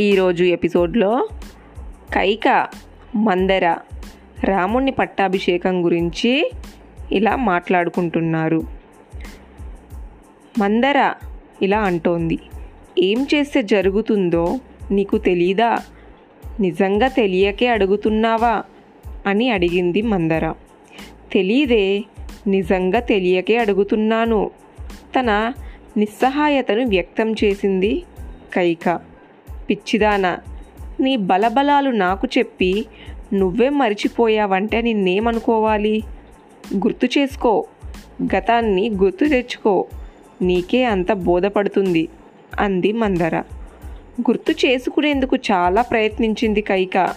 ఈరోజు ఎపిసోడ్లో కైక మందర రాముణ్ణి పట్టాభిషేకం గురించి ఇలా మాట్లాడుకుంటున్నారు. మందర ఇలా అంటోంది ఏం చేస్తే జరుగుతుందో నీకు తెలీదా? నిజంగా తెలియకే అడుగుతున్నావా? అని అడిగింది మందర. తెలీదే నిజంగా తెలియకే అడుగుతున్నాను తన నిస్సహాయతను వ్యక్తం చేసింది కైక. పిచ్చిదానా. నీ బలబలాలు నాకు చెప్పి నువ్వే మరిచిపోయావంటే నిన్నేమనుకోవాలి? గుర్తు చేసుకో. గతాన్ని గుర్తు తెచ్చుకో. నీకే అంత బోధపడుతుంది అంది మందర. గుర్తు చేసుకునేందుకు చాలా ప్రయత్నించింది కైక.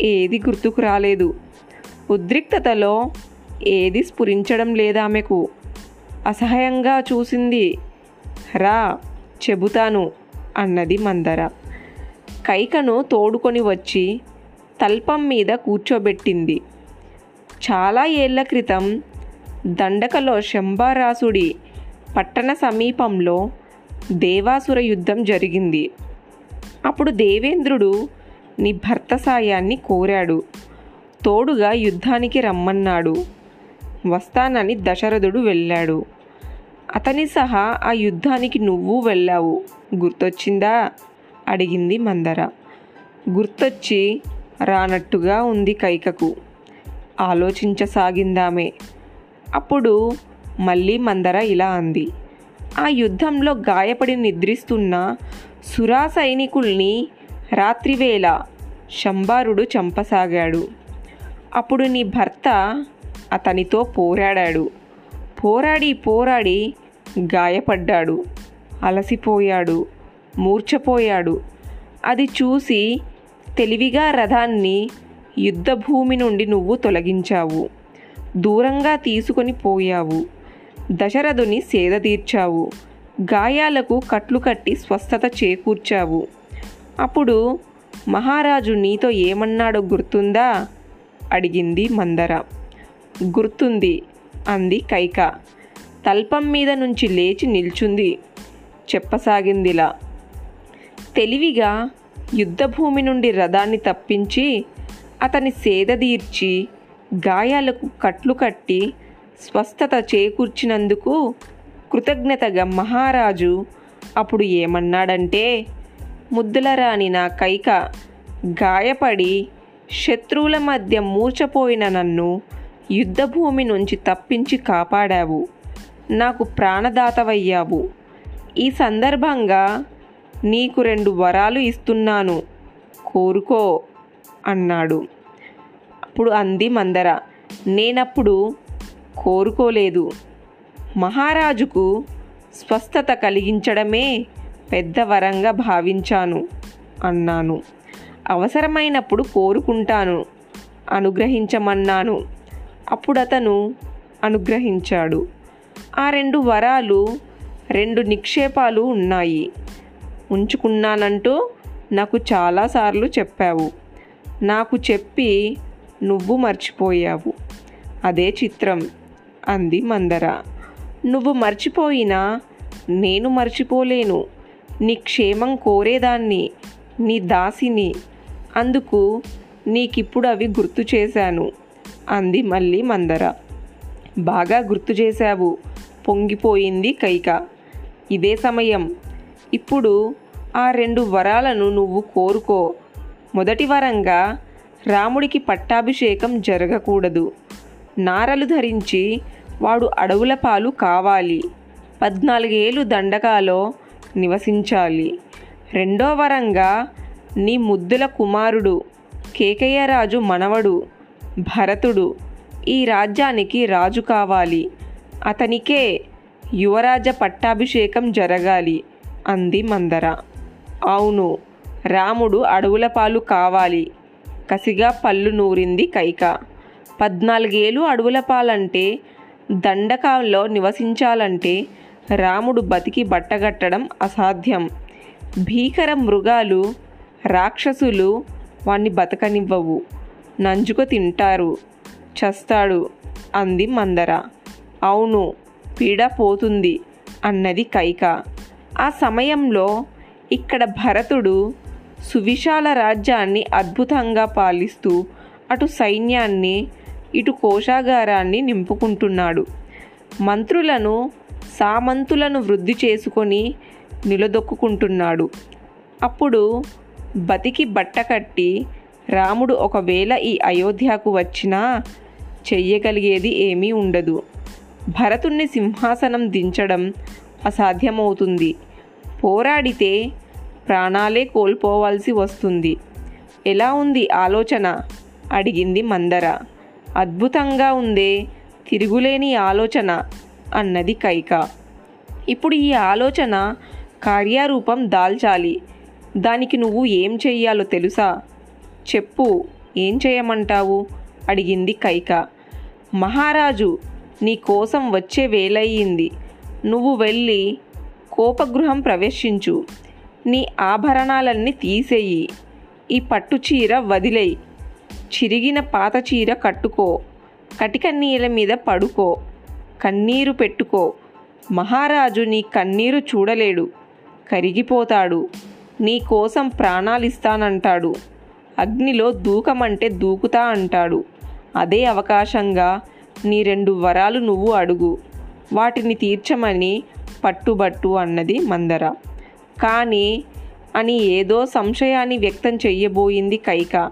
ఏది గుర్తుకు రాలేదు. ఉద్రిక్తతలో ఏది స్ఫురించడం లేదామెకు. అసహ్యంగా చూసింది. రా చెబుతాను అన్నది మందర. కైకను తోడుకొని వచ్చి తల్పం మీద కూర్చోబెట్టింది. చాలా ఏళ్ళ క్రితం దండకలో శంభారాసుడి పట్టణ సమీపంలో దేవాసుర యుద్ధం జరిగింది. అప్పుడు దేవేంద్రుడు నీ భర్త సాయాన్ని కోరాడు. తోడుగా యుద్ధానికి రమ్మన్నాడు. వస్తానని దశరథుడు వెళ్ళాడు. అతని సహా ఆ యుద్ధానికి నువ్వు వెళ్ళావు. గుర్తొచ్చిందా? అడిగింది మందర. గుర్తొచ్చి రానట్టుగా ఉంది కైకకు. ఆలోచించసాగిందామే. అప్పుడు మళ్ళీ మందర ఇలా అంది. ఆ యుద్ధంలో గాయపడి నిద్రిస్తున్న సురా సైనికుల్ని రాత్రివేళ శంబారుడు చంపసాగాడు. అప్పుడు నీ భర్త అతనితో పోరాడాడు. పోరాడి పోరాడి గాయపడ్డాడు. అలసిపోయాడు. మూర్ఛపోయాడు. అది చూసి తెలివిగా రథాన్ని యుద్ధభూమి నుండి నువ్వు తొలగించావు. దూరంగా తీసుకొని పోయావు. దశరథుని సేద తీర్చావు. గాయాలకు కట్లు కట్టి స్వస్థత చేకూర్చావు. అప్పుడు మహారాజు నీతో ఏమన్నాడో గుర్తుందా? అడిగింది మందర. గుర్తుంది అంది కైక. తల్పం మీద నుంచి లేచి నిల్చుంది. చెప్పసాగిందిలా. తెలివిగా యుద్ధభూమి నుండి రథాన్ని తప్పించి అతని సేదదీర్చి గాయాలకు కట్లు కట్టి స్వస్థత చేకూర్చినందుకు కృతజ్ఞతగా మహారాజు అప్పుడు ఏమన్నాడంటే ముద్దులరాని నా కైక గాయపడి శత్రువుల మధ్య మూర్చపోయిన నన్ను యుద్ధభూమి నుంచి తప్పించి కాపాడావు. నాకు ప్రాణదాతవయ్యావు. ఈ సందర్భంగా నీకు రెండు వరాలు ఇస్తున్నాను. కోరుకో అన్నాడు. అప్పుడు అంది మందర నేనప్పుడు కోరుకోలేదు. మహారాజుకు స్వస్థత కలిగించడమే పెద్ద వరంగా భావించాను అన్నాను. అవసరమైనప్పుడు కోరుకుంటాను అనుగ్రహించమన్నాను. అప్పుడు అతను అనుగ్రహించాడు. ఆ రెండు వరాలు రెండు నిక్షేపాలు ఉన్నాయి. ఉంచుకున్నానంటూ నాకు చాలాసార్లు చెప్పావు. నాకు చెప్పి నువ్వు మర్చిపోయావు. అదే చిత్రం. అంది మందర. నువ్వు మర్చిపోయినా నేను మర్చిపోలేను. నీ క్షేమం కోరేదాన్ని నీ దాసిని. అందుకు నీకిప్పుడు అవి గుర్తు చేశాను. అంది మళ్ళీ మందర. బాగా గుర్తు చేశావు. పొంగిపోయింది కైక. ఇదే సమయం. ఇప్పుడు ఆ రెండు వరాలను నువ్వు కోరుకో. మొదటి వరంగా రాముడికి పట్టాభిషేకం జరగకూడదు. నారలు ధరించి వాడు అడవుల పాలు కావాలి. పద్నాలుగేళ్ళు దండకాలో నివసించాలి. రెండో వరంగా నీ ముద్దుల కుమారుడు కేకయ్యరాజు మనవడు భరతుడు ఈ రాజ్యానికి రాజు కావాలి. అతనికే యువరాజ పట్టాభిషేకం జరగాలి. అంది మందర. అవును రాముడు అడవుల పాలు కావాలి. కసిగా పళ్ళు నూరింది కైక. పద్నాలుగేళ్ళు అడవుల పాలంటే దండకాల్లో నివసించాలంటే రాముడు బతికి బట్టగట్టడం అసాధ్యం. భీకర మృగాలు రాక్షసులు వాణ్ణి బతకనివ్వవు. నంజుకు తింటారు. చస్తాడు అంది మందర. అవును పీడ పోతుంది అన్నది కైక. ఆ సమయంలో ఇక్కడ భరతుడు సువిశాల రాజ్యాన్ని అద్భుతంగా పాలిస్తూ అటు సైన్యాన్ని ఇటు కోశాగారాన్ని నింపుకుంటున్నాడు. మంత్రులను సామంతులను వృద్ధి చేసుకొని నిలదొక్కుంటున్నాడు అప్పుడు బతికి బట్ట కట్టి రాముడు ఒకవేళ ఈ అయోధ్యకు వచ్చినా చెయ్యగలిగేది ఏమీ ఉండదు. భరతుణ్ణి సింహాసనం దించడం అసాధ్యమవుతుంది. పోరాడితే ప్రాణాలే కోల్పోవాల్సి వస్తుంది. ఎలా ఉంది ఆలోచన? అడిగింది మందర. అద్భుతంగా ఉందే తిరుగులేని ఆలోచన అన్నది కైక. ఇప్పుడు ఈ ఆలోచన కార్యారూపం దాల్చాలి. దానికి నువ్వు ఏం చెయ్యాలో తెలుసా? చెప్పు ఏం చేయమంటావు? అడిగింది కైక. మహారాజు నీ కోసం వచ్చే వేలయ్యింది. నువ్వు వెళ్ళి కోపగృహం ప్రవేశించు. నీ ఆభరణాలన్నీ తీసేయి. ఈ పట్టు చీర వదిలేయి. చిరిగిన పాత చీర కట్టుకో. కటిక నీళ్ళ మీద పడుకో. కన్నీరు పెట్టుకో. మహారాజు నీ కన్నీరు చూడలేడు. కరిగిపోతాడు. నీ కోసం ప్రాణాలిస్తానంటాడు. అగ్నిలో దూకమంటే దూకుతా అంటాడు. అదే అవకాశంగా నీ రెండు వరాలు నువ్వు అడుగు. వాటిని తీర్చమని పట్టుబట్టు అన్నది మందర. కానీ అని ఏదో సంశయాన్ని వ్యక్తం చెయ్యబోయింది కైక.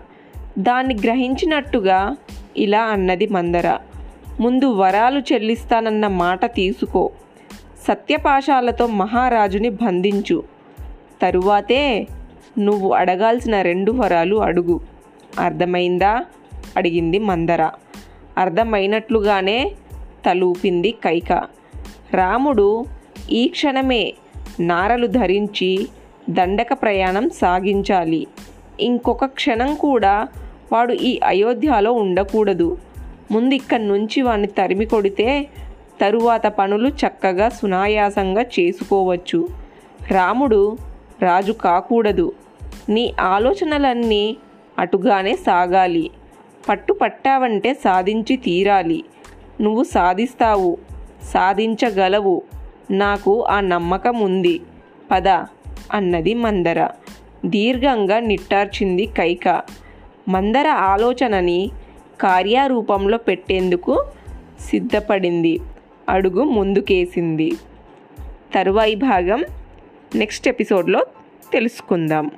దాన్ని గ్రహించినట్టుగా ఇలా అన్నది మందర. ముందు వరాలు చెల్లిస్తానన్న మాట తీసుకో. సత్యపాశాలతో మహారాజుని బంధించు. తరువాతే నువ్వు అడగాల్సిన రెండు వరాలు అడుగు. అర్థమైందా? అడిగింది మందర. అర్థమైనట్లుగానే తలూపింది కైక. రాముడు ఈ క్షణమే నారలు ధరించి దండక ప్రయాణం సాగించాలి. ఇంకొక క్షణం కూడా వాడు ఈ అయోధ్యలో ఉండకూడదు. ముందు ఇక్కడి నుంచి వాడిని తరిమి కొడితే తరువాత పనులు చక్కగా సునాయాసంగా చేసుకోవచ్చు. రాముడు రాజు కాకూడదు. నీ ఆలోచనలన్నీ అటుగానే సాగాలి. పట్టు పట్టావంటే సాధించి తీరాలి. నువ్వు సాధిస్తావు సాధించగలవు. నాకు ఆ నమ్మకం ఉంది పద అన్నది మందర. దీర్ఘంగా నిట్టార్చింది కైక. మందర ఆలోచనని కార్యారూపంలో పెట్టేందుకు సిద్ధపడింది. అడుగు ముందుకేసింది. తరువాయి భాగం నెక్స్ట్ ఎపిసోడ్లో తెలుసుకుందాం.